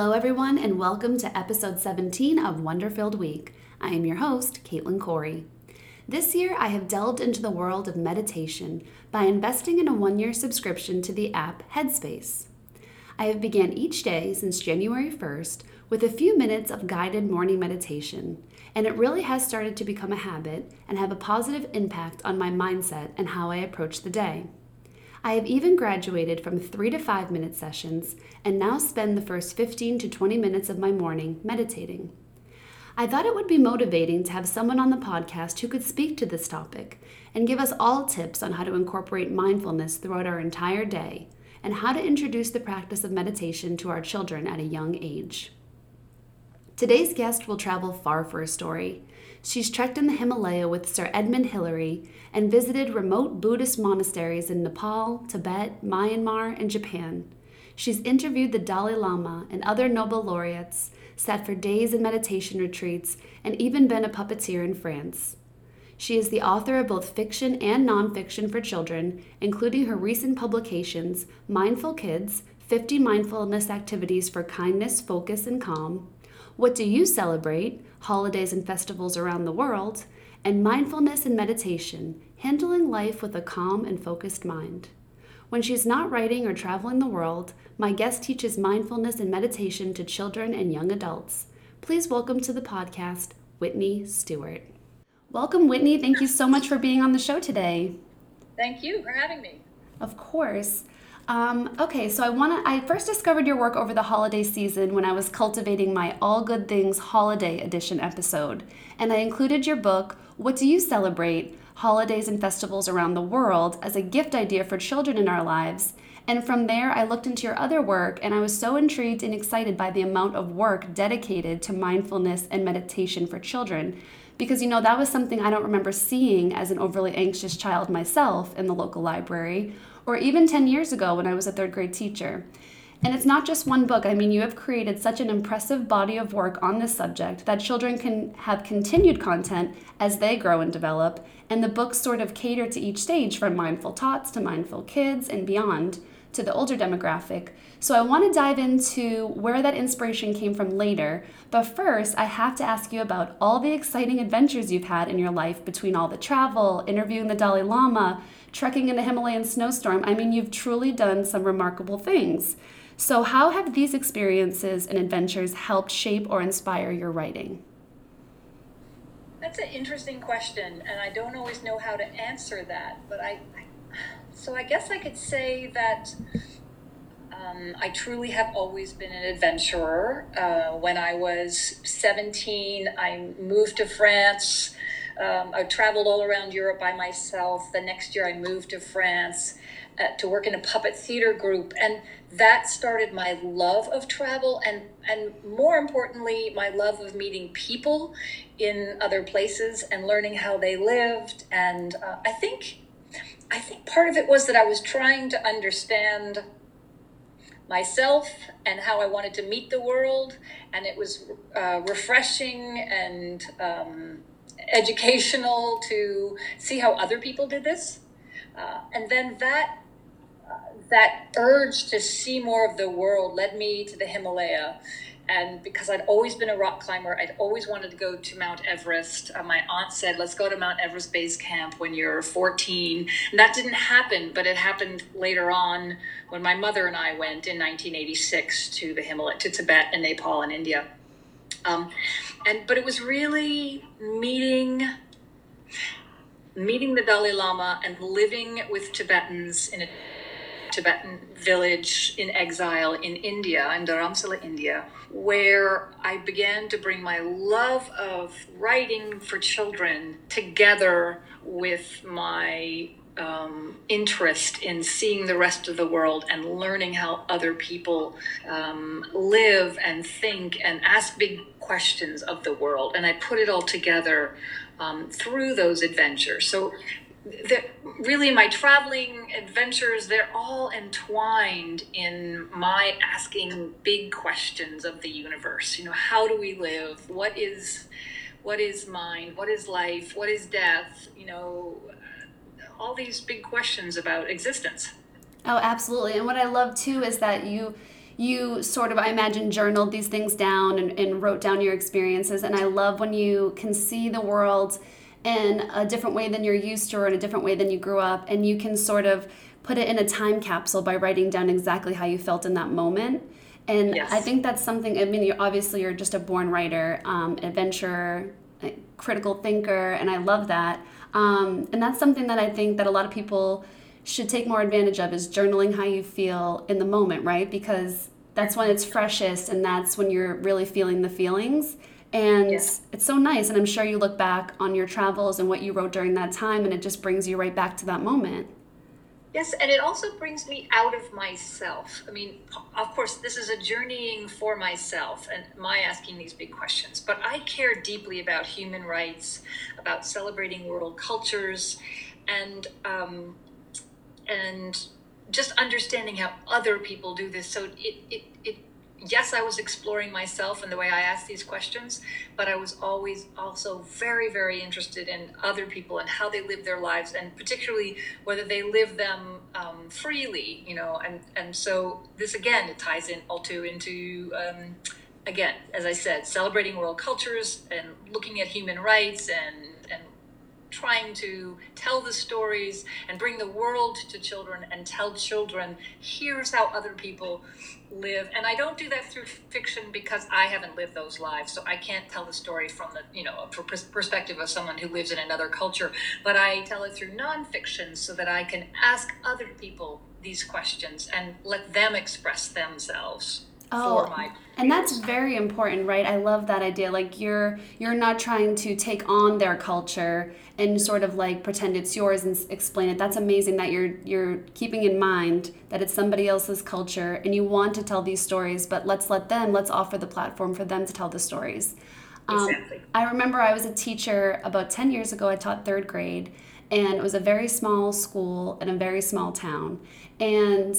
Hello, everyone, and welcome to episode 17 of Wonderfilled Week. I am your host, Caitlin Corey. This year, I have delved into the world of meditation by investing in a one year subscription to the app Headspace. I have began each day since January 1st with a few minutes of guided morning meditation, and it really has started to become a habit and have a positive impact on my mindset and how I approach the day. I have even graduated from three to five minute sessions and now spend the first 15 to 20 minutes of my morning meditating. I thought it would be motivating to have someone on the podcast who could speak to this topic and give us all tips on how to incorporate mindfulness throughout our entire day and how to introduce the practice of meditation to our children at a young age. Today's guest will travel far for a story. She's trekked in the Himalaya with Sir Edmund Hillary and visited remote Buddhist monasteries in Nepal, Tibet, Myanmar, and Japan. She's interviewed the Dalai Lama and other Nobel laureates, sat for days in meditation retreats, and even been a puppeteer in France. She is the author of both fiction and nonfiction for children, including her recent publications Mindful Kids 50 Mindfulness Activities for Kindness, Focus, and Calm, What Do You Celebrate? holidays and festivals around the world, and mindfulness and meditation, handling life with a calm and focused mind. When she's not writing or traveling the world, my guest teaches mindfulness and meditation to children and young adults. Please welcome to the podcast, Whitney Stewart. Welcome, Whitney. Thank you so much for being on the show today. Thank you for having me. Of course. Um, okay, so I want to. I first discovered your work over the holiday season when I was cultivating my All Good Things Holiday Edition episode, and I included your book, What Do You Celebrate? Holidays and Festivals Around the World, as a gift idea for children in our lives. And from there, I looked into your other work, and I was so intrigued and excited by the amount of work dedicated to mindfulness and meditation for children. Because, you know, that was something I don't remember seeing as an overly anxious child myself in the local library or even 10 years ago when I was a third grade teacher. And it's not just one book. I mean, you have created such an impressive body of work on this subject that children can have continued content as they grow and develop, and the books sort of cater to each stage from mindful tots to mindful kids and beyond to the older demographic. So I want to dive into where that inspiration came from later. But first, I have to ask you about all the exciting adventures you've had in your life between all the travel, interviewing the Dalai Lama, trekking in a Himalayan snowstorm. I mean, you've truly done some remarkable things. So, how have these experiences and adventures helped shape or inspire your writing? That's an interesting question, and I don't always know how to answer that. But I, I so I guess I could say that um, I truly have always been an adventurer. Uh, when I was 17, I moved to France um, I traveled all around Europe by myself. The next year, I moved to France uh, to work in a puppet theater group, and that started my love of travel, and and more importantly, my love of meeting people in other places and learning how they lived. And uh, I think, I think part of it was that I was trying to understand myself and how I wanted to meet the world, and it was uh, refreshing and. Um, educational to see how other people did this. Uh, and then that uh, that urge to see more of the world led me to the Himalaya. And because I'd always been a rock climber, I'd always wanted to go to Mount Everest. Uh, my aunt said, "Let's go to Mount Everest base camp when you're 14." And that didn't happen, but it happened later on when my mother and I went in 1986 to the Himalaya, to Tibet and Nepal and India. Um, and but it was really meeting meeting the Dalai Lama and living with Tibetans in a Tibetan village in exile in India, in Dharamsala, India, where I began to bring my love of writing for children together with my um, interest in seeing the rest of the world and learning how other people um, live and think and ask big questions of the world. And I put it all together um, through those adventures. So, really, my traveling adventures, they're all entwined in my asking big questions of the universe. You know, how do we live? What is what is mind? What is life? What is death? You know, all these big questions about existence. Oh, absolutely. And what I love too is that you you sort of, I imagine, journaled these things down and, and wrote down your experiences. And I love when you can see the world in a different way than you're used to or in a different way than you grew up. And you can sort of put it in a time capsule by writing down exactly how you felt in that moment. And yes. I think that's something, I mean, you're, obviously, you're just a born writer, um, adventurer, critical thinker, and I love that. Um, and that's something that I think that a lot of people should take more advantage of is journaling how you feel in the moment, right? Because that's when it's freshest and that's when you're really feeling the feelings. And yes. it's so nice. And I'm sure you look back on your travels and what you wrote during that time, and it just brings you right back to that moment. Yes, and it also brings me out of myself. I mean, of course, this is a journeying for myself and my asking these big questions, but I care deeply about human rights, about celebrating world cultures, and um, and just understanding how other people do this. So it, it, it yes, I was exploring myself and the way I asked these questions, but I was always also very, very interested in other people and how they live their lives, and particularly whether they live them um, freely, you know. And and so this again, it ties in also into. Um, again, as I said, celebrating world cultures and looking at human rights and and trying to tell the stories and bring the world to children and tell children here's how other people live and i don't do that through fiction because i haven't lived those lives so i can't tell the story from the you know perspective of someone who lives in another culture but i tell it through nonfiction so that i can ask other people these questions and let them express themselves oh, and that's very important right? I love that idea. Like you're you're not trying to take on their culture and sort of like pretend it's yours and explain it. That's amazing that you're you're keeping in mind that it's somebody else's culture and you want to tell these stories but let's let them let's offer the platform for them to tell the stories. Um, exactly. i remember i was a teacher about 10 years ago. I taught third grade and it was a very small school in a very small town. And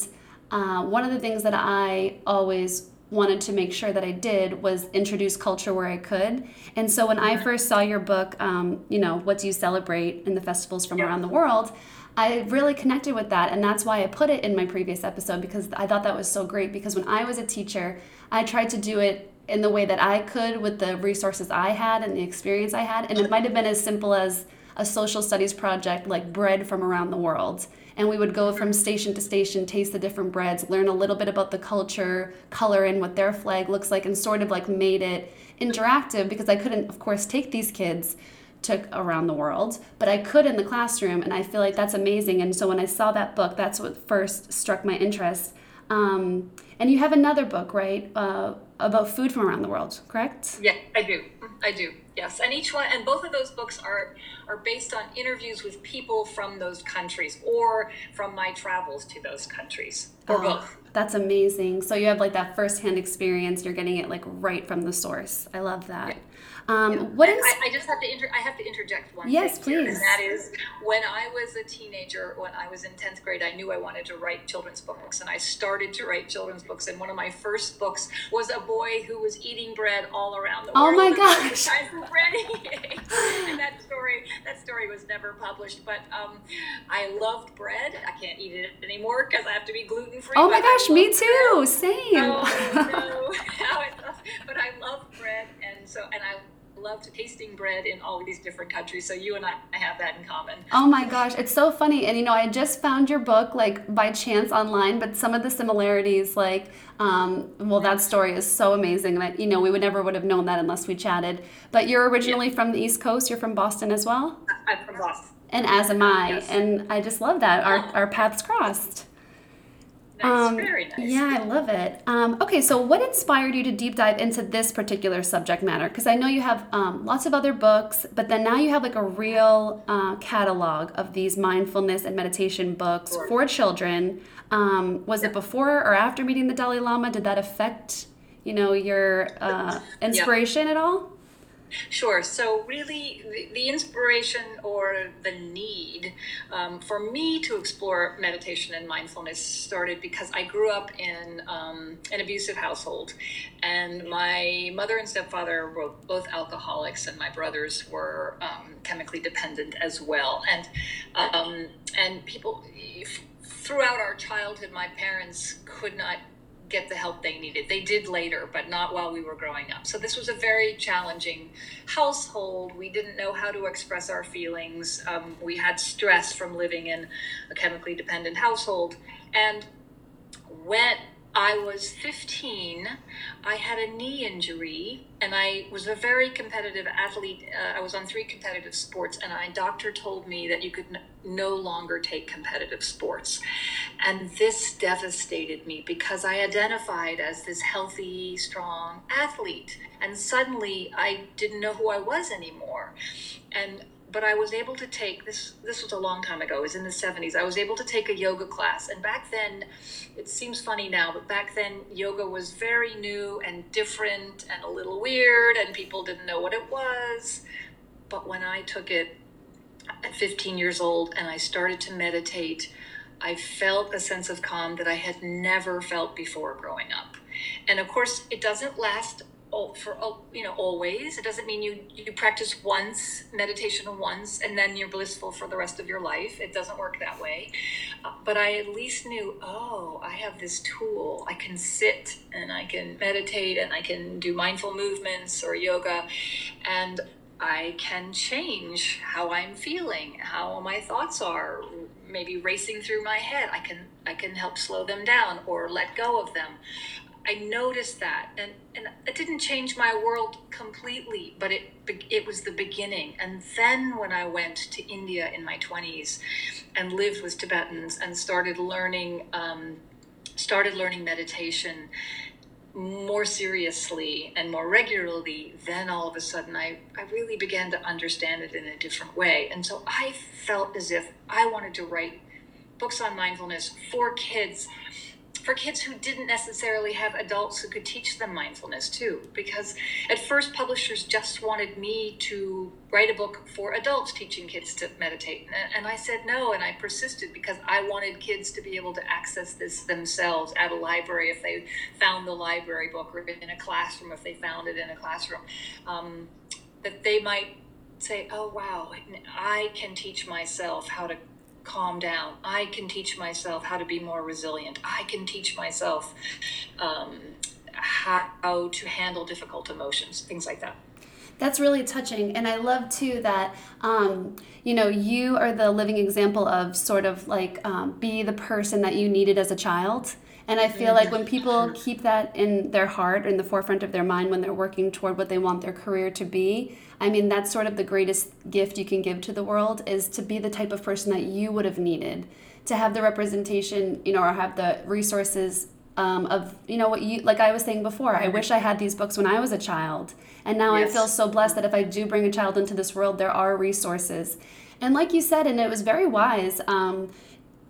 uh, one of the things that I always wanted to make sure that I did was introduce culture where I could. And so when I first saw your book, um, you know, What Do You Celebrate in the Festivals from Around the World, I really connected with that. And that's why I put it in my previous episode because I thought that was so great. Because when I was a teacher, I tried to do it in the way that I could with the resources I had and the experience I had. And it might have been as simple as a social studies project like bread from around the world and we would go from station to station, taste the different breads, learn a little bit about the culture, color and what their flag looks like, and sort of like made it interactive because I couldn't, of course, take these kids to around the world, but I could in the classroom, and I feel like that's amazing. And so when I saw that book, that's what first struck my interest. Um, and you have another book, right, uh, about food from around the world, correct? Yeah, I do. I do. Yes, and each one, and both of those books are are based on interviews with people from those countries or from my travels to those countries, or oh, both. That's amazing. So you have like that firsthand experience. You're getting it like right from the source. I love that. Yeah. Um, yeah. What is? I, I, just have to inter- I have to interject one. Yes, thing please. Here, and that is when I was a teenager, when I was in tenth grade, I knew I wanted to write children's books, and I started to write children's books. And one of my first books was a boy who was eating bread all around the oh world. Oh my gosh! and that story, that story was never published. But um, I loved bread. I can't eat it anymore because I have to be gluten free. Oh my gosh, me too. Same. Oh, no. but I love bread, and so and I love tasting bread in all of these different countries. So you and I, I have that in common. Oh my gosh, it's so funny. And you know, I just found your book like by chance online, but some of the similarities, like, um, well, that story is so amazing. that you know, we would never would have known that unless we chatted. But you're originally yeah. from the East Coast. You're from Boston as well. I'm from Boston. And as am I. Yes. And I just love that our our paths crossed. Nice, um, very nice. Yeah, I love it. Um, okay, so what inspired you to deep dive into this particular subject matter? Because I know you have um, lots of other books, but then now you have like a real uh, catalog of these mindfulness and meditation books sure. for children. Um, was it before or after meeting the Dalai Lama? Did that affect, you know, your uh, inspiration at all? Sure. So, really, the, the inspiration or the need um, for me to explore meditation and mindfulness started because I grew up in um, an abusive household, and my mother and stepfather were both alcoholics, and my brothers were um, chemically dependent as well. And um, and people throughout our childhood, my parents could not get the help they needed. They did later, but not while we were growing up. So this was a very challenging household. We didn't know how to express our feelings. Um, we had stress from living in a chemically dependent household. And when I was 15. I had a knee injury, and I was a very competitive athlete. Uh, I was on three competitive sports, and my doctor told me that you could n- no longer take competitive sports. And this devastated me because I identified as this healthy, strong athlete. And suddenly I didn't know who I was anymore. And but I was able to take this. This was a long time ago. It was in the '70s. I was able to take a yoga class, and back then, it seems funny now, but back then yoga was very new and different and a little weird, and people didn't know what it was. But when I took it at 15 years old and I started to meditate, I felt a sense of calm that I had never felt before growing up. And of course, it doesn't last for you know always. It doesn't mean you you practice once meditation once and then you're blissful for the rest of your life. It doesn't work that way. Uh, but i at least knew oh i have this tool. I can sit and i can meditate and i can do mindful movements or yoga and i can change how i'm feeling how my thoughts are maybe racing through my head. I can i can help slow them down or let go of them I noticed that, and and it didn't change my world completely, but it it was the beginning. And then when I went to India in my twenties, and lived with Tibetans and started learning um, started learning meditation more seriously and more regularly, then all of a sudden I, I really began to understand it in a different way. And so I felt as if I wanted to write books on mindfulness for kids for kids who didn't necessarily have adults who could teach them mindfulness too. Because at first, publishers just wanted me to write a book for adults teaching kids to meditate. And I said no, and I persisted because I wanted kids to be able to access this themselves at a library if they found the library book, or in a classroom if they found it in a classroom. Um, that they might say, oh, wow, I can teach myself how to calm down. I can teach myself how to be more resilient. I can teach myself um, how to handle difficult emotions, things like that. That's really touching. And I love too that, um, you know, you are the living example of sort of like um, be the person that you needed as a child. And I feel like when people keep that in their heart or in the forefront of their mind when they're working toward what they want their career to be, I mean, that's sort of the greatest gift you can give to the world is to be the type of person that you would have needed to have the representation, you know, or have the resources um, of, you know, what you, like I was saying before, I wish I had these books when I was a child. And now yes. I feel so blessed that if I do bring a child into this world, there are resources. And like you said, and it was very wise, um,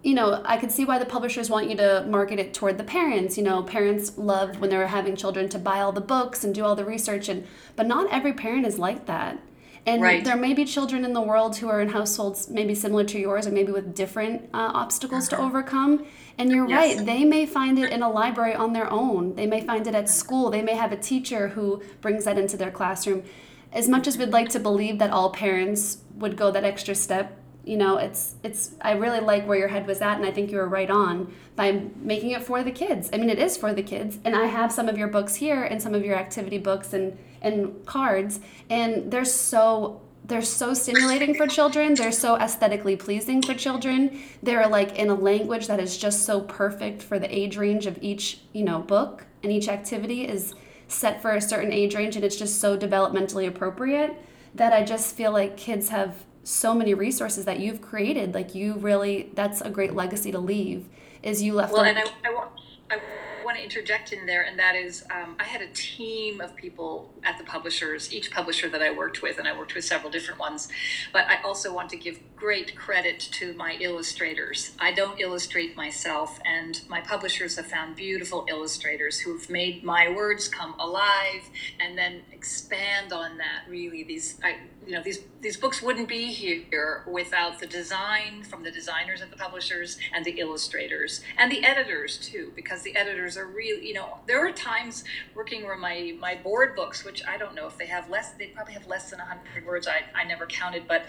you know, I could see why the publishers want you to market it toward the parents. You know, parents love when they're having children to buy all the books and do all the research, and but not every parent is like that. And right. there may be children in the world who are in households maybe similar to yours, or maybe with different uh, obstacles uh-huh. to overcome. And you're yes. right; they may find it in a library on their own. They may find it at school. They may have a teacher who brings that into their classroom. As much as we'd like to believe that all parents would go that extra step, you know it's it's i really like where your head was at and i think you were right on by making it for the kids. I mean it is for the kids and i have some of your books here and some of your activity books and and cards and they're so they're so stimulating for children. They're so aesthetically pleasing for children. They're like in a language that is just so perfect for the age range of each you know book and each activity is set for a certain age range and it's just so developmentally appropriate that i just feel like kids have so many resources that you've created like you really that's a great legacy to leave is you left well and I, I, want, I want to interject in there and that is um, i had a team of people at the publishers each publisher that i worked with and i worked with several different ones but i also want to give great credit to my illustrators. I don't illustrate myself and my publishers have found beautiful illustrators who've made my words come alive and then expand on that really these I, you know these these books wouldn't be here without the design from the designers and the publishers and the illustrators and the editors too because the editors are really you know there are times working where my my board books which i don't know if they have less they probably have less than 100 words i, I never counted but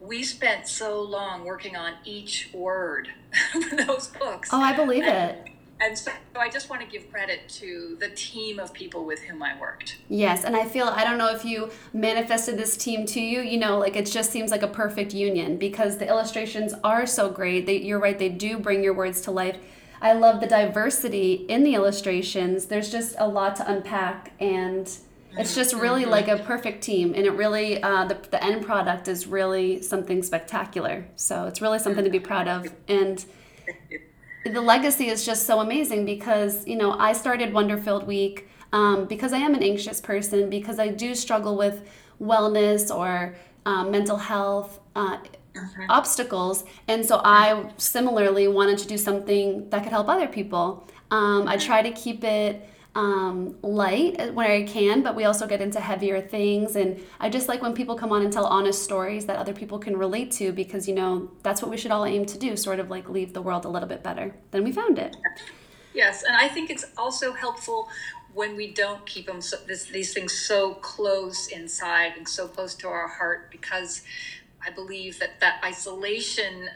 we spent so long working on each word for those books. Oh i believe and, it and so I just want to give credit to the team of people with whom I worked. Yes, and I feel I don't know if you manifested this team to you. You know, like it just seems like a perfect union because the illustrations are so great. They, you're right; they do bring your words to life. I love the diversity in the illustrations. There's just a lot to unpack, and it's just really mm-hmm. like a perfect team. And it really, uh, the the end product is really something spectacular. So it's really something to be proud of, and the legacy is just so amazing because you know I started Wonderfilled Week um, because I am an anxious person because I do struggle with wellness or um, mental health uh, uh-huh. obstacles, and so I similarly wanted to do something that could help other people. Um, I try to keep it um, light when I can, but we also get into heavier things. And I just like when people come on and tell honest stories that other people can relate to because, you know, that's what we should all aim to do sort of like leave the world a little bit better than we found it. Yes. And I think it's also helpful when we don't keep them so, this, these things so close inside and so close to our heart because I believe that that isolation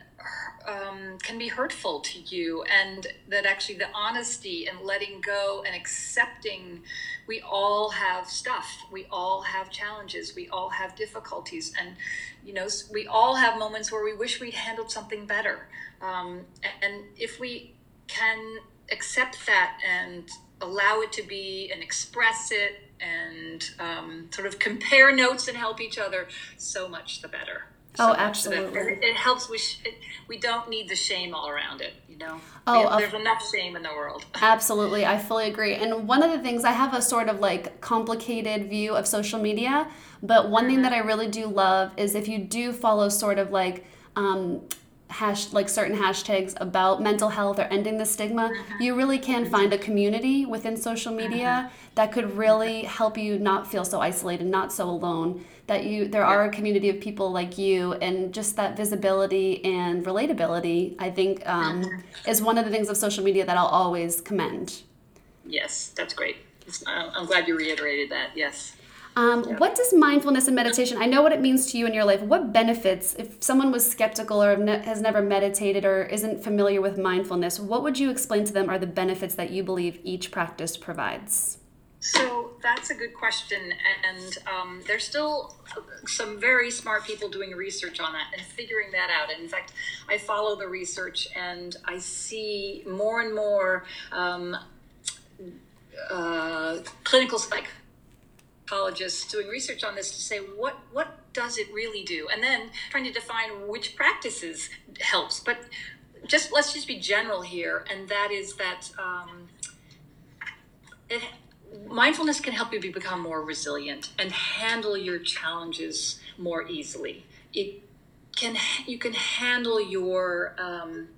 um, can be hurtful to you, and that actually the honesty and letting go and accepting we all have stuff, we all have challenges, we all have difficulties, and you know, we all have moments where we wish we'd handled something better. Um, and if we can accept that and allow it to be and express it and um, sort of compare notes and help each other, so much the better. So oh, absolutely. It, it, helps. We sh- it, we don't need the shame all around it. You know. Oh, have, there's enough shame in the world. Absolutely, I fully agree. And one of the things I have a sort of like complicated view of social media, but one mm-hmm. thing that I really do love is if you do follow sort of like. Um, hash like certain hashtags about mental health or ending the stigma mm-hmm. you really can find a community within social media mm-hmm. that could really help you not feel so isolated not so alone that you there are a community of people like you and just that visibility and relatability i think um, mm-hmm. is one of the things of social media that i'll always commend yes that's great i'm glad you reiterated that yes um, yeah. What does mindfulness and meditation? I know what it means to you in your life. What benefits, if someone was skeptical or has never meditated or isn't familiar with mindfulness, what would you explain to them are the benefits that you believe each practice provides? So that's a good question, and um, there's still some very smart people doing research on that and figuring that out. And in fact, I follow the research, and I see more and more um, uh, clinical psychologists doing research on this to say what what does it really do, and then trying to define which practices helps. But just let's just be general here, and that is that. Um, it, mindfulness can help you become more resilient and handle your challenges more easily. It can you can handle your um,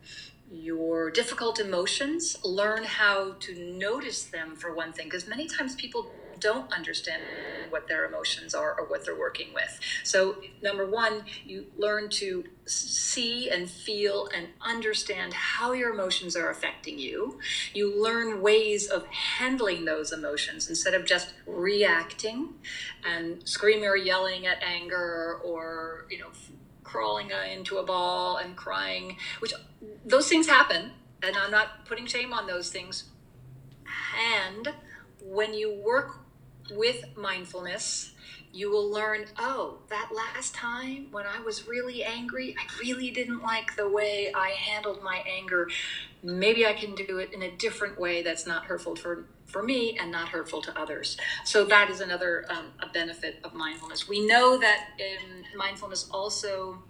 your difficult emotions, learn how to notice them for one thing, because many times people don't understand what their emotions are or what they're working with. So, number one, you learn to see and feel and understand how your emotions are affecting you. You learn ways of handling those emotions instead of just reacting and screaming or yelling at anger or, you know, crawling uh, into a ball and crying, which those things happen. And I'm not putting shame on those things. And when you work with mindfulness, you will learn oh, that last time when I was really angry, I really didn't like the way I handled my anger. Maybe I can do it in a different way that's not hurtful for, for me and not hurtful to others. So, that is another um, a benefit of mindfulness. We know that in mindfulness also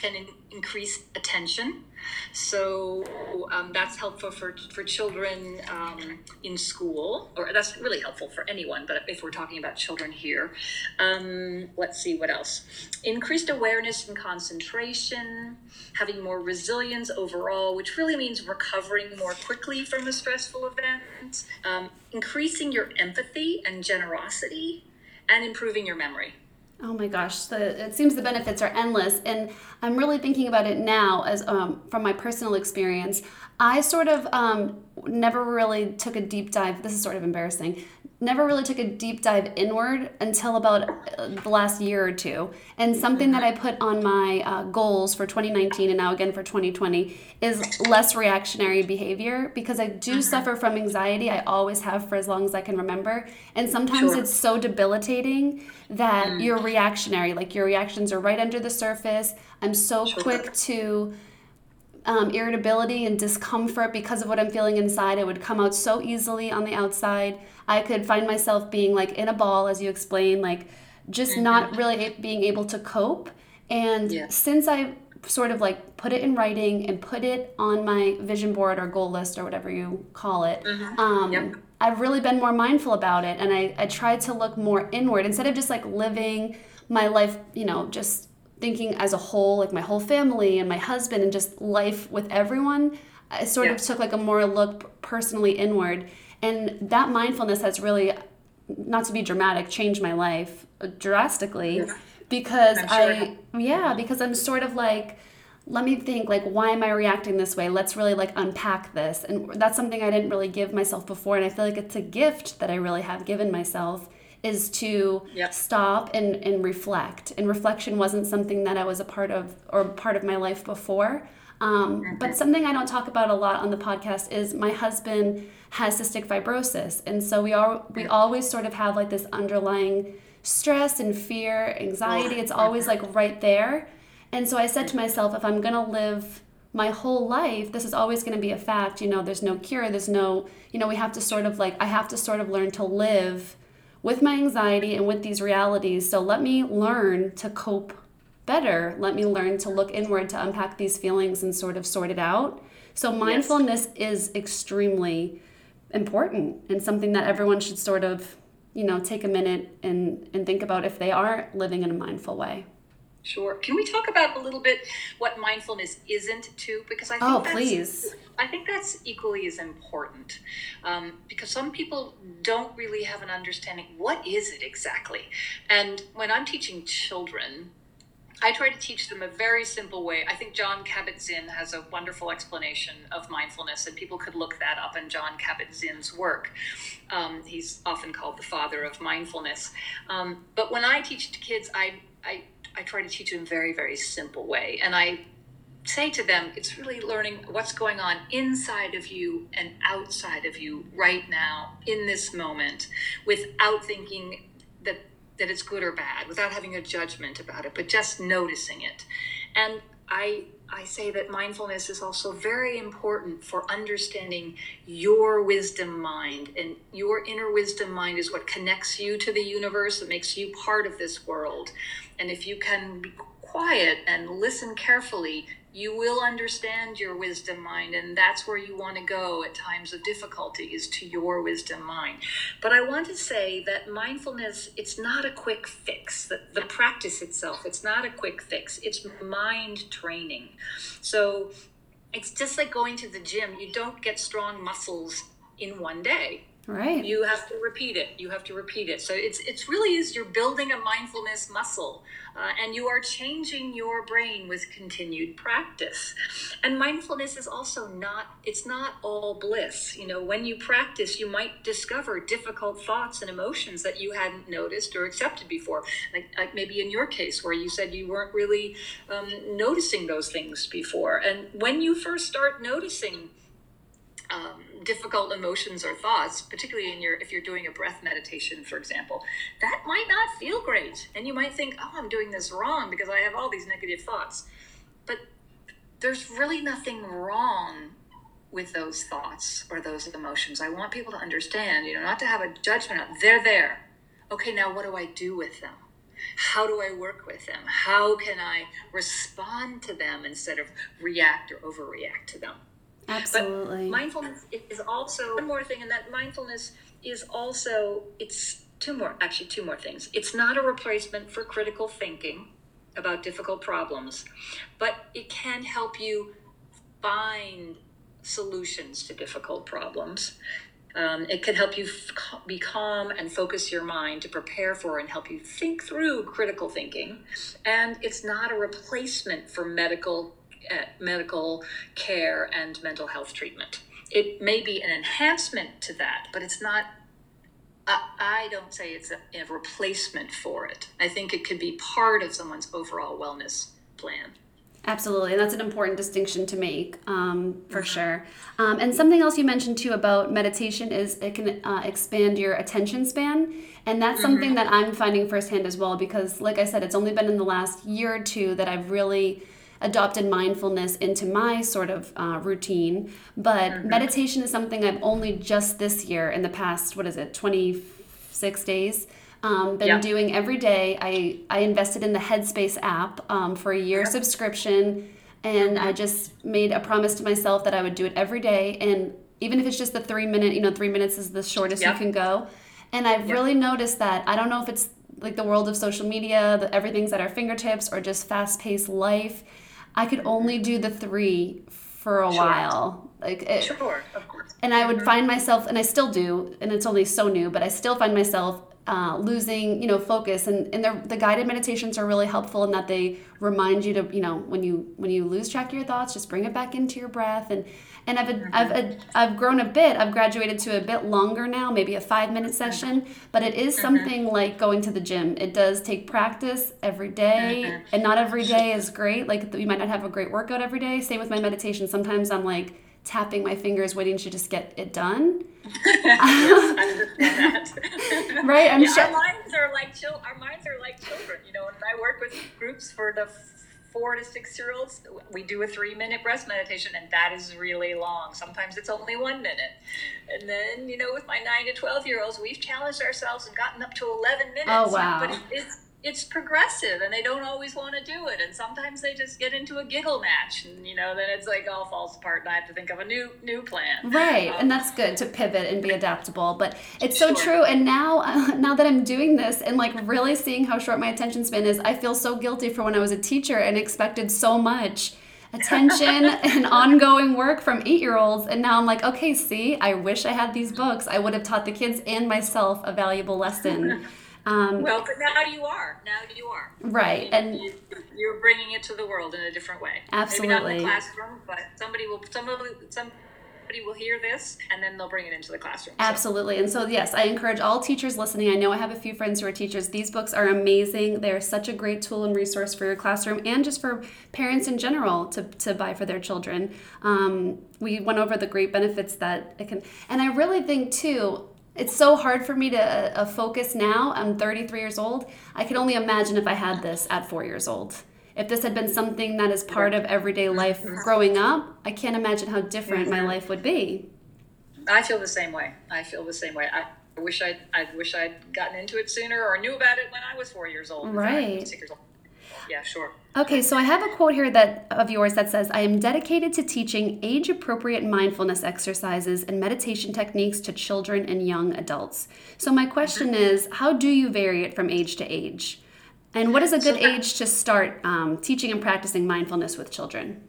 can in, increase attention. So um, that's helpful for, for children um, in school, or that's really helpful for anyone, but if we're talking about children here. Um, let's see what else. Increased awareness and concentration, having more resilience overall, which really means recovering more quickly from a stressful event, um, increasing your empathy and generosity, and improving your memory. Oh my gosh, the, it seems the benefits are endless. And I'm really thinking about it now as um, from my personal experience. I sort of um, never really took a deep dive. This is sort of embarrassing. Never really took a deep dive inward until about uh, the last year or two. And something that I put on my uh, goals for 2019 and now again for 2020 is less reactionary behavior because I do mm-hmm. suffer from anxiety. I always have for as long as I can remember. And sometimes sure. it's so debilitating that mm. you're reactionary. Like your reactions are right under the surface. I'm so sure. quick to um, irritability and discomfort because of what I'm feeling inside. It would come out so easily on the outside. I could find myself being like in a ball, as you explained, like just mm-hmm. not really being able to cope. And yeah. since I sort of like put it in writing and put it on my vision board or goal list or whatever you call it, mm-hmm. um, yep. I've really been more mindful about it. And I, I tried to look more inward instead of just like living my life, you know, just thinking as a whole, like my whole family and my husband and just life with everyone, I sort yeah. of took like a more look personally inward. And that mindfulness has really, not to be dramatic, changed my life drastically yeah. because sure I, yeah, because I'm sort of like, let me think like why am i reacting this way let's really like unpack this and that's something i didn't really give myself before and i feel like it's a gift that i really have given myself is to yep. stop and, and reflect. And reflection wasn't something that I was a part of or part of my life before. Um, mm-hmm. But something I don't talk about a lot on the podcast is my husband has cystic fibrosis, and so we are we always sort of have like this underlying stress and fear, anxiety. It's always like right there. And so I said to myself, if I'm gonna live my whole life, this is always going to be a fact. You know, there's no cure. There's no, you know, we have to sort of like, I have to sort of learn to live with my anxiety and with these realities. So let me learn to cope better. Let me learn to look inward to unpack these feelings and sort of sort it out. So mindfulness yes. is extremely important and something that everyone should sort of, you know, take a minute and and think about if they are living in a mindful way. Sure. Can we talk about a little bit what mindfulness isn't too? Because I think oh, please. I think that's equally as important um, because some people don't really have an understanding what is it exactly. And when I'm teaching children, I try to teach them a very simple way. I think Jon Kabat-Zinn has a wonderful explanation of mindfulness, and people could look that up in Jon Kabat-Zinn's work. Um, he's often called the father of mindfulness. Um, but when I teach to kids, I, I I try to teach in a very, very simple way. And I say to them, it's really learning what's going on inside of you and outside of you right now in this moment without thinking that that it's good or bad, without having a judgment about it, but just noticing it. And I I say that mindfulness is also very important for understanding your wisdom mind. And your inner wisdom mind is what connects you to the universe, it makes you part of this world. And if you can be quiet and listen carefully, you will understand your wisdom mind and that's where you want to go at times of difficulty is to your wisdom mind. But i want to say that mindfulness it's not a quick fix the, the practice itself it's not a quick fix it's mind training. So it's just like going to the gym you don't get strong muscles in one day Right. You have to repeat it. You have to repeat it. So it's it's really is you're building a mindfulness muscle, uh, and you are changing your brain with continued practice. And mindfulness is also not it's not all bliss. You know, when you practice, you might discover difficult thoughts and emotions that you hadn't noticed or accepted before. Like, like maybe in your case, where you said you weren't really um, noticing those things before, and when you first start noticing. Um, difficult emotions or thoughts, particularly in your if you're doing a breath meditation, for example, that might not feel great, and you might think, "Oh, I'm doing this wrong because I have all these negative thoughts." But there's really nothing wrong with those thoughts or those emotions. I want people to understand, you know, not to have a judgment. They're there. Okay, now what do I do with them? How do I work with them? How can I respond to them instead of react or overreact to them? Absolutely. But mindfulness is also one more thing, and that mindfulness is also it's two more actually two more things. It's not a replacement for critical thinking about difficult problems, but it can help you find solutions to difficult problems. Um, it can help you f- be calm and focus your mind to prepare for and help you think through critical thinking. And it's not a replacement for medical medical care and mental health treatment. It may be an enhancement to that, but it's not I, I don't say it's a, a replacement for it. I think it could be part of someone's overall wellness plan. Absolutely, and that's an important distinction to make um, for mm-hmm. sure. Um, and something else you mentioned too about meditation is it can uh, expand your attention span, and that's mm-hmm. something that I'm finding firsthand as well. Because, like I said, it's only been in the last year or two that I've really adopted mindfulness into my sort of uh, routine. But mm-hmm. meditation is something I've only just this year, in the past, what is it, 26 days, um, been yep. doing every day. I, I invested in the Headspace app um, for a year yep. subscription. And I just made a promise to myself that I would do it every day. And even if it's just the three minute, you know, three minutes is the shortest you can go. And I've really noticed that I don't know if it's like the world of social media, the, everything's at our fingertips, or just fast paced life. I could only do the three for a sure. while. Like it, sure, of course. And I would find myself, and I still do, and it's only so new, but I still find myself uh, losing, you know, focus. And and the guided meditations are really helpful in that they remind you to, you know, when you when you lose track of your thoughts, just bring it back into your breath and and I've, mm-hmm. I've, I've grown a bit. I've graduated to a bit longer now, maybe a five minute session, but it is mm-hmm. something mm-hmm. like going to the gym. It does take practice every day, mm-hmm. and not every day is great. Like you might not have a great workout every day. Same with my meditation. Sometimes I'm like tapping my fingers, waiting to just get it done. yes, right? I'm yeah, sure. Our minds are like chil- Our minds are like children. You know, when I work with groups for the four to six year olds, we do a three minute breath meditation, and that is really long. Sometimes it's only one minute. And then, you know, with my nine to 12 year olds, we've challenged ourselves and gotten up to 11 minutes. Oh, wow. But it's, it's progressive and they don't always want to do it and sometimes they just get into a giggle match and you know then it's like all falls apart and i have to think of a new new plan right um, and that's good to pivot and be adaptable but it's so sure. true and now uh, now that i'm doing this and like really seeing how short my attention span is i feel so guilty for when i was a teacher and expected so much attention and ongoing work from eight year olds. And now I'm like, okay, see, I wish I had these books. I would have taught the kids and myself a valuable lesson. Um, well, but now you are. Now you are. Right, you, and you, are bringing it to the world in a different way. Absolutely. Maybe not in the classroom, but somebody will somebody somebody will hear this and then they'll bring it into the classroom. Absolutely. And so, yes, I encourage all teachers listening. I know I have a few friends who are teachers. These books are amazing. They're such a great tool and resource for your classroom and just for parents in general to, to buy for their children. Um, we went over the great benefits that it can, and I really think too, it's so hard for me to uh, focus now. I'm 33 years old. I can only imagine if I had this at four years old. If this had been something that is part of everyday life growing up, I can't imagine how different my life would be. I feel the same way. I feel the same way. I wish I I wish I'd gotten into it sooner or knew about it when I was four years old. Right. Years old. Yeah, sure. Okay, so I have a quote here that of yours that says, "I am dedicated to teaching age-appropriate mindfulness exercises and meditation techniques to children and young adults." So my question mm-hmm. is, how do you vary it from age to age? And what is a good so, age to start um, teaching and practicing mindfulness with children?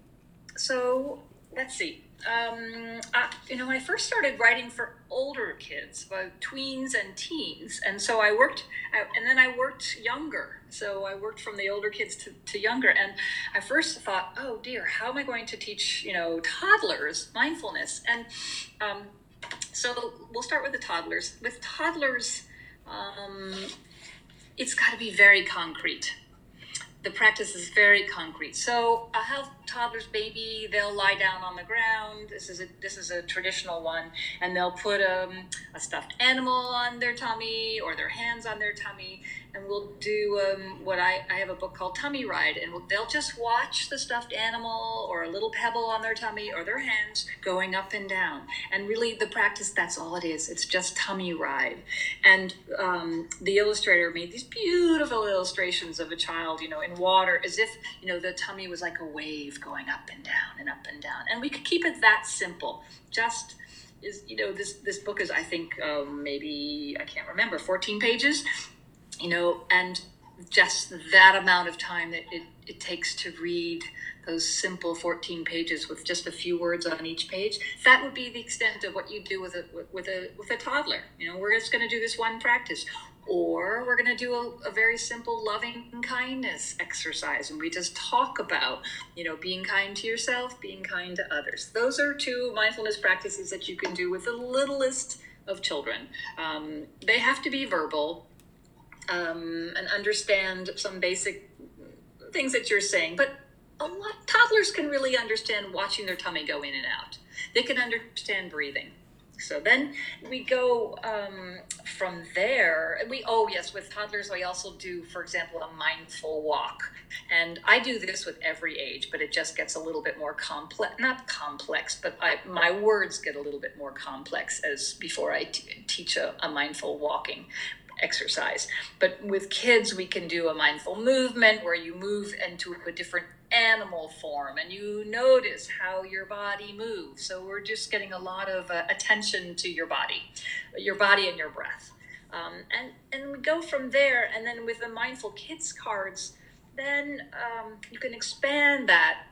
So let's see. Um, I, you know, when I first started writing for older kids, about tweens and teens, and so I worked, and then I worked younger. So I worked from the older kids to, to younger, and I first thought, oh dear, how am I going to teach, you know, toddlers mindfulness? And um, so we'll start with the toddlers. With toddlers, um, it's got to be very concrete the practice is very concrete. So a health toddler's baby, they'll lie down on the ground. This is a this is a traditional one, and they'll put um, a stuffed animal on their tummy or their hands on their tummy, and we'll do um, what I, I have a book called Tummy Ride, and we'll, they'll just watch the stuffed animal or a little pebble on their tummy or their hands going up and down. And really, the practice that's all it is. It's just tummy ride. And um, the illustrator made these beautiful illustrations of a child, you know, in water, as if you know the tummy was like a wave going up and down and up and down. And we could keep it that simple. Just is you know this this book is I think um, maybe I can't remember 14 pages you know, and just that amount of time that it, it takes to read those simple 14 pages with just a few words on each page that would be the extent of what you do with a with a with a toddler you know we're just going to do this one practice or we're going to do a, a, very simple loving kindness exercise and we just talk about you know being kind to yourself being kind to others those are two mindfulness practices that you can do with the littlest of children. Um, they have to be verbal um, and understand some basic things that you're saying, but a lot toddlers can really understand watching their tummy go in and out. They can understand breathing. So then we go um, from there. We oh yes, with toddlers we also do, for example, a mindful walk, and I do this with every age, but it just gets a little bit more complex. Not complex, but I, my words get a little bit more complex as before I t- teach a, a mindful walking exercise. But with kids, we can do a mindful movement where you move into a different animal form and you notice how your body moves. So we're just getting a lot of uh, attention to your body, your body and your breath. Um, and, and we go from there. And then with the mindful kids cards, then um, you can expand that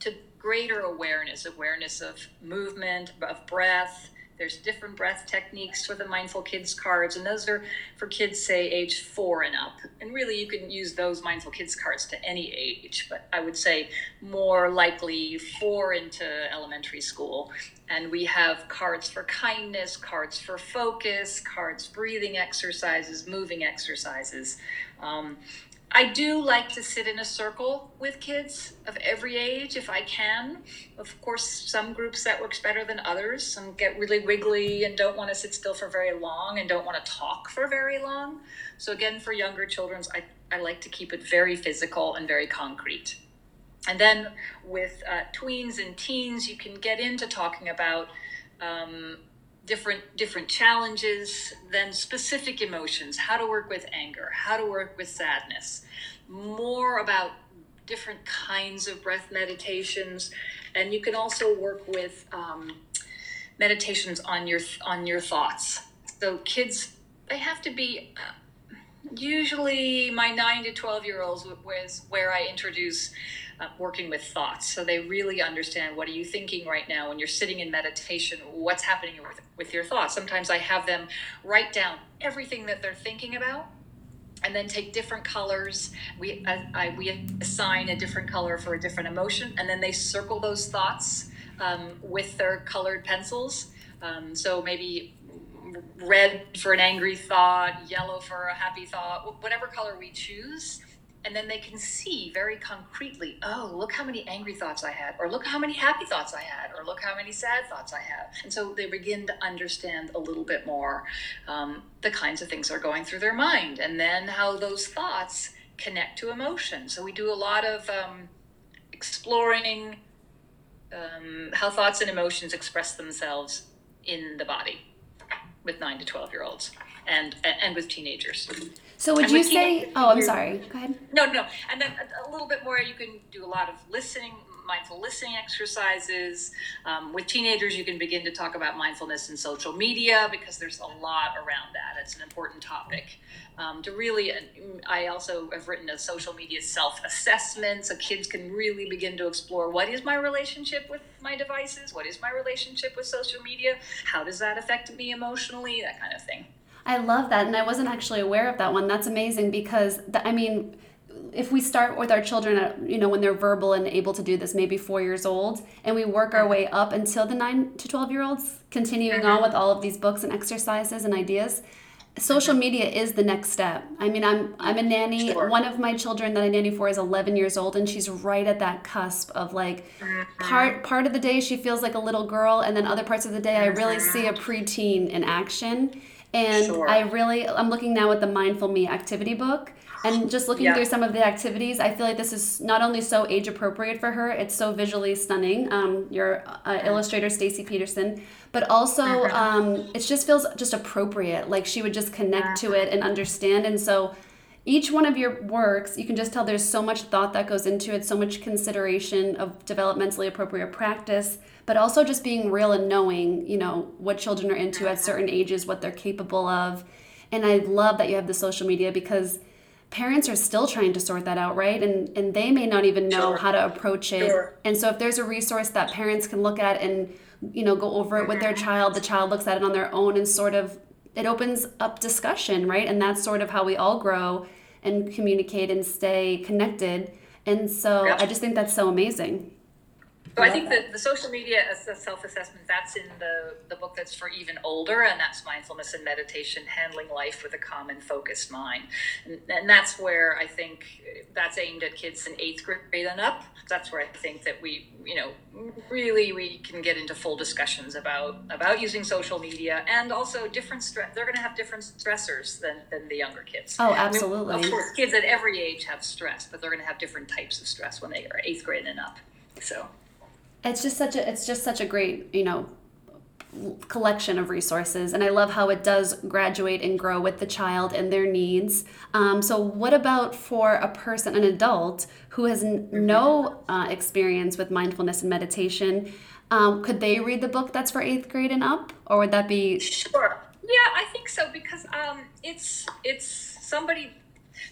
to greater awareness, awareness of movement, of breath, there's different breath techniques for the Mindful Kids cards, and those are for kids, say, age four and up. And really, you can use those Mindful Kids cards to any age, but I would say more likely four into elementary school. And we have cards for kindness, cards for focus, cards breathing exercises, moving exercises. Um, I do like to sit in a circle with kids of every age if I can. Of course, some groups that works better than others. Some get really wiggly and don't want to sit still for very long and don't want to talk for very long. So again, for younger children, I, I like to keep it very physical and very concrete. And then with uh, tweens and teens, you can get into talking about um, different different challenges then specific emotions. How to work with anger how to work with sadness. More about different kinds of breath meditations. And you can also work with um, meditations on your on your thoughts. So kids they have to be uh, usually my 9 to 12 year olds was where i introduce uh, working with thoughts. So they really understand what are you thinking right now when you're sitting in meditation, what's happening with, with your thoughts. Sometimes I have them write down everything that they're thinking about and then take different colors. We, I, I, we assign a different color for a different emotion, and then they circle those thoughts um, with their colored pencils. Um, so maybe red for an angry thought, yellow for a happy thought, whatever color we choose and then they can see very concretely oh look how many angry thoughts i had or look how many happy thoughts i had or look how many sad thoughts i have. And so they begin to understand a little bit more um, the kinds of things that are going through their mind and then how those thoughts connect to emotion. So we do a lot of um, exploring um, how thoughts and emotions express themselves in the body with 9 to 12 year olds and and with teenagers so would you say? Oh, I'm sorry. Go ahead. No, no. And then a, a little bit more. You can do a lot of listening, mindful listening exercises. Um, with teenagers, you can begin to talk about mindfulness in social media because there's a lot around that. It's an important topic. Um, to really, I also have written a social media self assessment so kids can really begin to explore what is my relationship with my devices? What is my relationship with social media? How does that affect me emotionally? That kind of thing. I love that. And I wasn't actually aware of that one. That's amazing because, the, I mean, if we start with our children at, you know when they're verbal and able to do this maybe four years old and we work our way up until the 9 to 12 year olds continuing on mm-hmm. with all of these books and exercises and ideas social media is the next step i mean i'm i'm a nanny sure. one of my children that i nanny for is 11 years old and she's right at that cusp of like mm-hmm. part part of the day she feels like a little girl and then other parts of the day i really see mm-hmm. a preteen in action and sure. I really, I'm looking now at the Mindful Me activity book. And just looking yeah. through some of the activities, I feel like this is not only so age appropriate for her, it's so visually stunning. Um, your uh, illustrator, Stacy Peterson, but also um, it just feels just appropriate. Like she would just connect to it and understand. And so each one of your works, you can just tell there's so much thought that goes into it, so much consideration of developmentally appropriate practice but also just being real and knowing, you know, what children are into at uh-huh. certain ages, what they're capable of. And I love that you have the social media because parents are still trying to sort that out, right? And and they may not even know sure. how to approach it. Sure. And so if there's a resource that parents can look at and you know go over it with their mm-hmm. child, the child looks at it on their own and sort of it opens up discussion, right? And that's sort of how we all grow and communicate and stay connected. And so I just think that's so amazing. So I think that the social media as a self-assessment, that's in the, the book that's for even older, and that's mindfulness and meditation, handling life with a calm and focused mind. And, and that's where I think that's aimed at kids in eighth grade and up. That's where I think that we, you know, really we can get into full discussions about about using social media and also different stress. They're going to have different stressors than, than the younger kids. Oh, absolutely. I mean, of course, kids at every age have stress, but they're going to have different types of stress when they are eighth grade and up. So it's just such a it's just such a great you know collection of resources and i love how it does graduate and grow with the child and their needs. Um, so what about for a person an adult who has n- no uh, experience with mindfulness and meditation? Um, could they read the book that's for eighth grade and up or would that be sure. Yeah i think so because um, it's it's somebody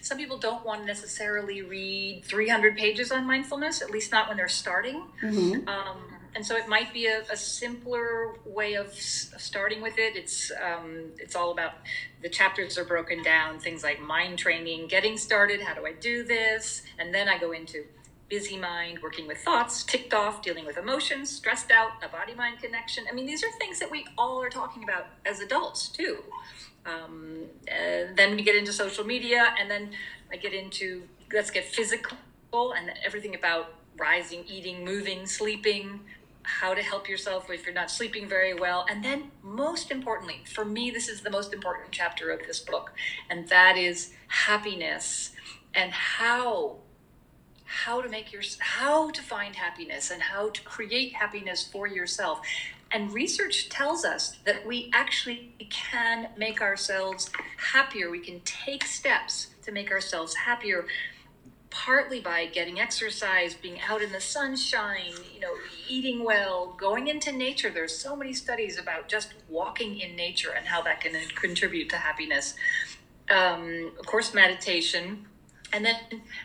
some people don't want to necessarily read 300 pages on mindfulness, at least not when they're starting. Mm-hmm. Um, and so it might be a, a simpler way of, of, starting with it. It's um, it's all about the chapters are broken down, things like mind training, getting started, how do I do this, and then I go into busy mind, working with thoughts, ticked off, dealing with emotions, stressed out, a body mind connection. I mean, these are things that we all are talking about as adults too. Um, then we get into social media, and then I get into let's get physical and everything about rising, eating, moving, sleeping, how to help yourself if you're not sleeping very well. And then, most importantly, for me, this is the most important chapter of this book, and that is happiness and how how to make your how to find happiness and how to create happiness for yourself and research tells us that we actually can make ourselves happier. We can take steps to make ourselves happier, partly by getting exercise, being out in the sunshine, you know, eating well, going into nature. There's so many studies about just walking in nature and how that can contribute to happiness. Um, of course, meditation, and then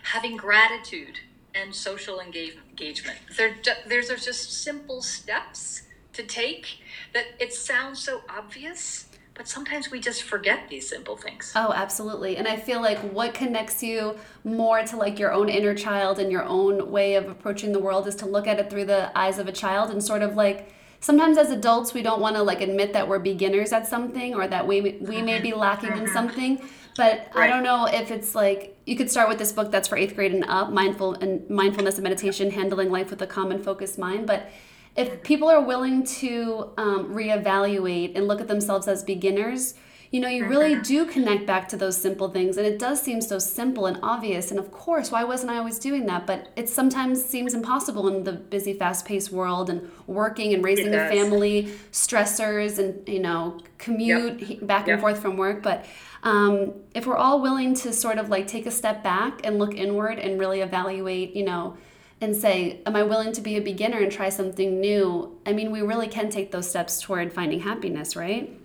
having gratitude and social engagement. There, there's are just simple steps to take that it sounds so obvious but sometimes we just forget these simple things. Oh absolutely. And i feel like what connects you more to like your own inner child and your own way of approaching the world is to look at it through the eyes of a child and sort of like sometimes as adults we don't want to like admit that we're beginners at something or that we we may be lacking in mm-hmm. something. But right. i don't know if it's like you could start with this book that's for eighth grade and up mindful and mindfulness and meditation handling life with a calm and focused mind. But if people are willing to um, reevaluate and look at themselves as beginners, you know, you really mm-hmm. do connect back to those simple things. And it does seem so simple and obvious. And of course, why wasn't I always doing that? But it sometimes seems impossible in the busy, fast paced world and working and raising a family, stressors, and, you know, commute yep. back yep. and forth from work. But um, if we're all willing to sort of like take a step back and look inward and really evaluate, you know, and say, Am I willing to be a beginner and try something new? I mean, we really can take those steps toward finding happiness, right?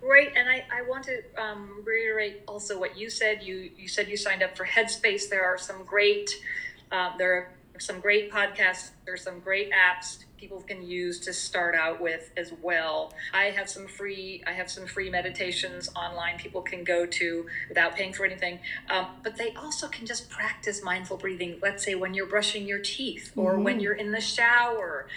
Right, and I, I want to um, reiterate also what you said. You you said you signed up for Headspace. There are some great, uh, there are some great podcasts. There are some great apps people can use to start out with as well. I have some free I have some free meditations online people can go to without paying for anything. Um, but they also can just practice mindful breathing. Let's say when you're brushing your teeth or mm-hmm. when you're in the shower.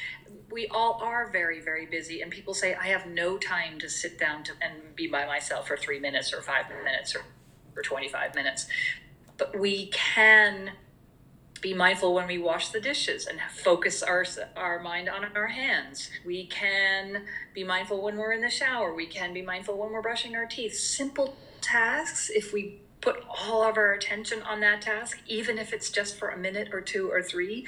We all are very very busy, and people say I have no time to sit down to and be by myself for three minutes or five minutes or for 25 minutes. But we can be mindful when we wash the dishes and focus our our mind on our hands. We can be mindful when we're in the shower. We can be mindful when we're brushing our teeth. Simple tasks if we put all of our attention on that task even if it's just for a minute or two or three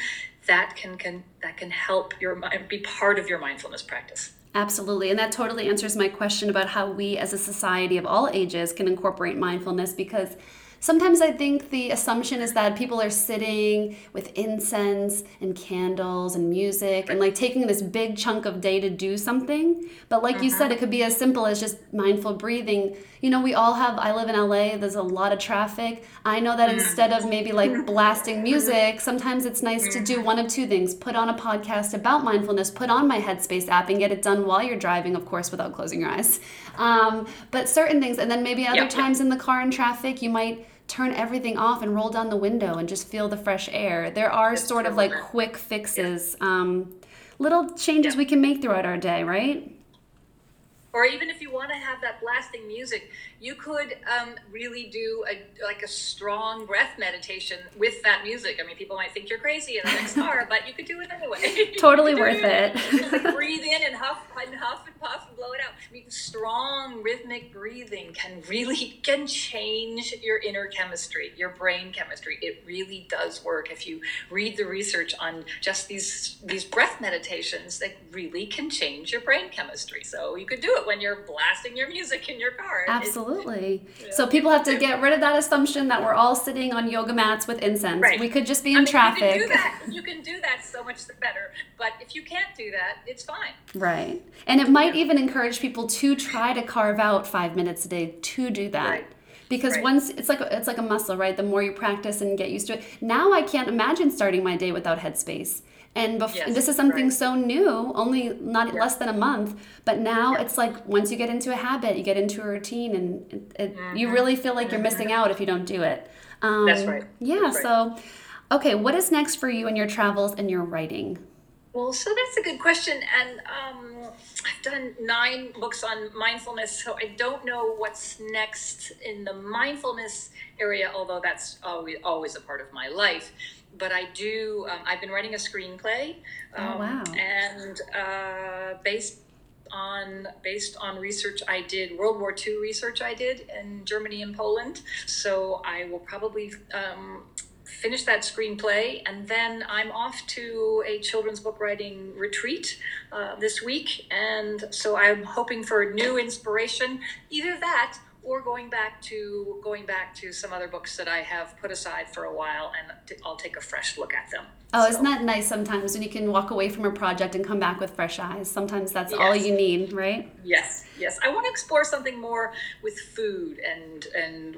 that can, can that can help your mind be part of your mindfulness practice Absolutely. And that totally answers my question about how we as a society of all ages can incorporate mindfulness because sometimes I think the assumption is that people are sitting with incense and candles and music and like taking this big chunk of day to do something. But like you said, it could be as simple as just mindful breathing. You know, we all have, I live in LA, there's a lot of traffic. I know that instead of maybe like blasting music, sometimes it's nice to do one of two things put on a podcast about mindfulness, put on my Headspace app, and get it done while you're driving, of course, without closing your eyes. Um, but certain things, and then maybe other yep. times in the car in traffic, you might turn everything off and roll down the window and just feel the fresh air. There are It's sort of like quick fixes, um, little changes we can make throughout our day, right? or even if you want to have that blasting music you could um, really do a like a strong breath meditation with that music. I mean people might think you're crazy in the next car but you could do it anyway. Totally worth it. Just, like, breathe in and huff and huff and puff and blow it out. I mean strong rhythmic breathing can really can change your inner chemistry your brain chemistry. It really does work if you read the research on just these these breath meditations that really can change your brain chemistry. So you could do it when you're blasting your music in your car. It- Absolutely. So people have to get rid of that assumption that we're all sitting on yoga mats with incense. Right. We could just be I in mean, traffic. You can do that. You can do that so much the better. But if you can't do that, it's fine. Right. And it might even encourage people to try to carve out five minutes a day to do that. Right. Because Right. once it's like a, it's like a muscle, right? The more you practice and get used to it. Now I can't imagine starting my day without Headspace. And bef- Yes, this is something right. so new, only not less than a month. But now it's like once you get into a habit, you get into a routine, and it, it, you really feel like you're missing out if you don't do it. Um, Mm-hmm. That's right. Yeah. That's right. So, okay, what is next for you in your travels and your writing? Well, so that's a good question. And um, I've done nine books on mindfulness, so I don't know what's next in the mindfulness area, although that's always, always a part of my life. But I do, um, I've been writing a screenplay. Oh, um, wow. And uh, based on based on research I did, World War II research I did in Germany and Poland. So I will probably um, finish that screenplay, and then I'm off to a children's book writing retreat uh, this week. And so I'm hoping for new inspiration, either that or going back to going back to some other books that I have put aside for a while, and t- I'll take a fresh look at them. Oh, So- isn't that nice sometimes when you can walk away from a project and come back with fresh eyes? Sometimes that's all you need, right? Yes, yes. I want to explore something more with food and and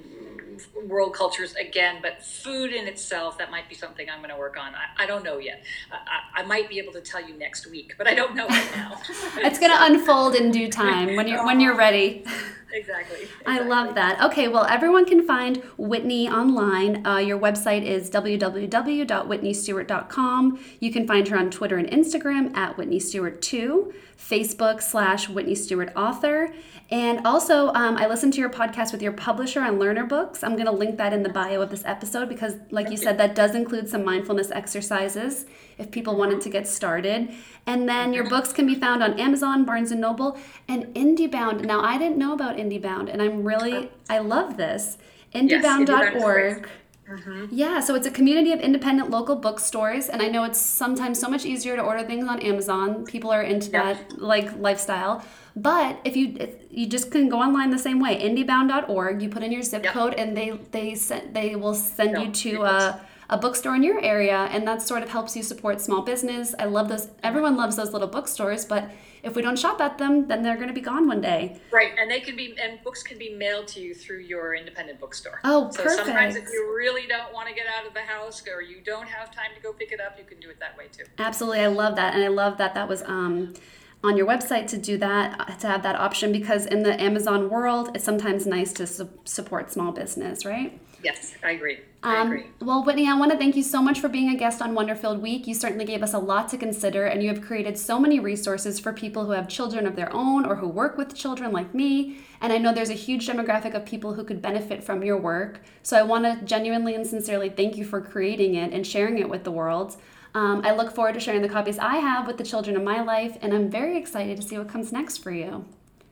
world cultures again, but food in itself that might be something I'm going to work on. I, I don't know yet. I, I, I might be able to tell you next week, but I don't know right now. It's gonna unfold in due time when you're oh. when you're ready. exactly. I love that. Okay, well, everyone can find Whitney online. Uh, your website is www.whitneystewart.com. You can find her on Twitter and Instagram at Whitney Stewart2, Facebook slash Whitney Stewart Author. And also, um, I listened to your podcast with your publisher on Lerner Books. I'm going to link that in the bio of this episode because, like you said, that does include some mindfulness exercises if people wanted to get started. And then your mm-hmm. books can be found on Amazon, Barnes and Noble, and IndieBound. Now, I didn't know about IndieBound, and I'm really, I love this. IndieBound is IndieBound.org. Mm-hmm. Yeah, so it's a community of independent local bookstores, and I know it's sometimes so much easier to order things on Amazon. People are into Yeah. that like lifestyle. But if you if you just can go online the same way, indiebound.org, you put in your zip Yep. code, and they they send they will send No, you to a, a bookstore in your area, and that sort of helps you support small business. I love those. Everyone loves those little bookstores, but if we don't shop at them, then they're going to be gone one day. Right, and they can be and books can be mailed to you through your independent bookstore. Oh, so sometimes if you really don't want to get out of the house or you don't have time to go pick it up, you can do it that way too. Absolutely, I love that, and I love that that was um, on your website to do that, to have that option because in the Amazon world, it's sometimes nice to su- support small business, right? Yes, I agree. I Um, agree. well, Whitney, I want to thank you so much for being a guest on Wonderfield Week. You certainly gave us a lot to consider, and you have created so many resources for people who have children of their own or who work with children like me. And I know there's a huge demographic of people who could benefit from your work. So I want to genuinely and sincerely thank you for creating it and sharing it with the world. Um, I look forward to sharing the copies I have with the children in my life, and I'm very excited to see what comes next for you.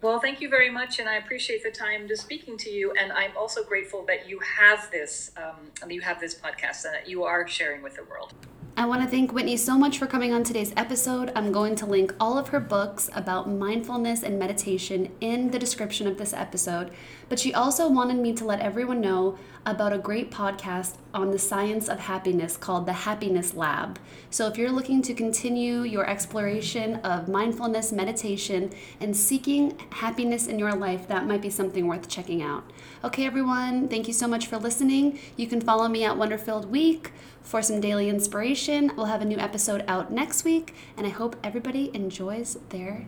Well, thank you very much, and I appreciate the time to speaking to you. And I'm also grateful that you have this, um, you have this podcast, and that you are sharing with the world. I want to thank Whitney so much for coming on today's episode. I'm going to link all of her books about mindfulness and meditation in the description of this episode. But she also wanted me to let everyone know about a great podcast on the science of happiness called The Happiness Lab. So if you're looking to continue your exploration of mindfulness, meditation, and seeking happiness in your life, that might be something worth checking out. Okay, everyone, thank you so much for listening. You can follow me at Wonderfilled Week for some daily inspiration. We'll have a new episode out next week, and I hope everybody enjoys their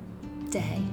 day.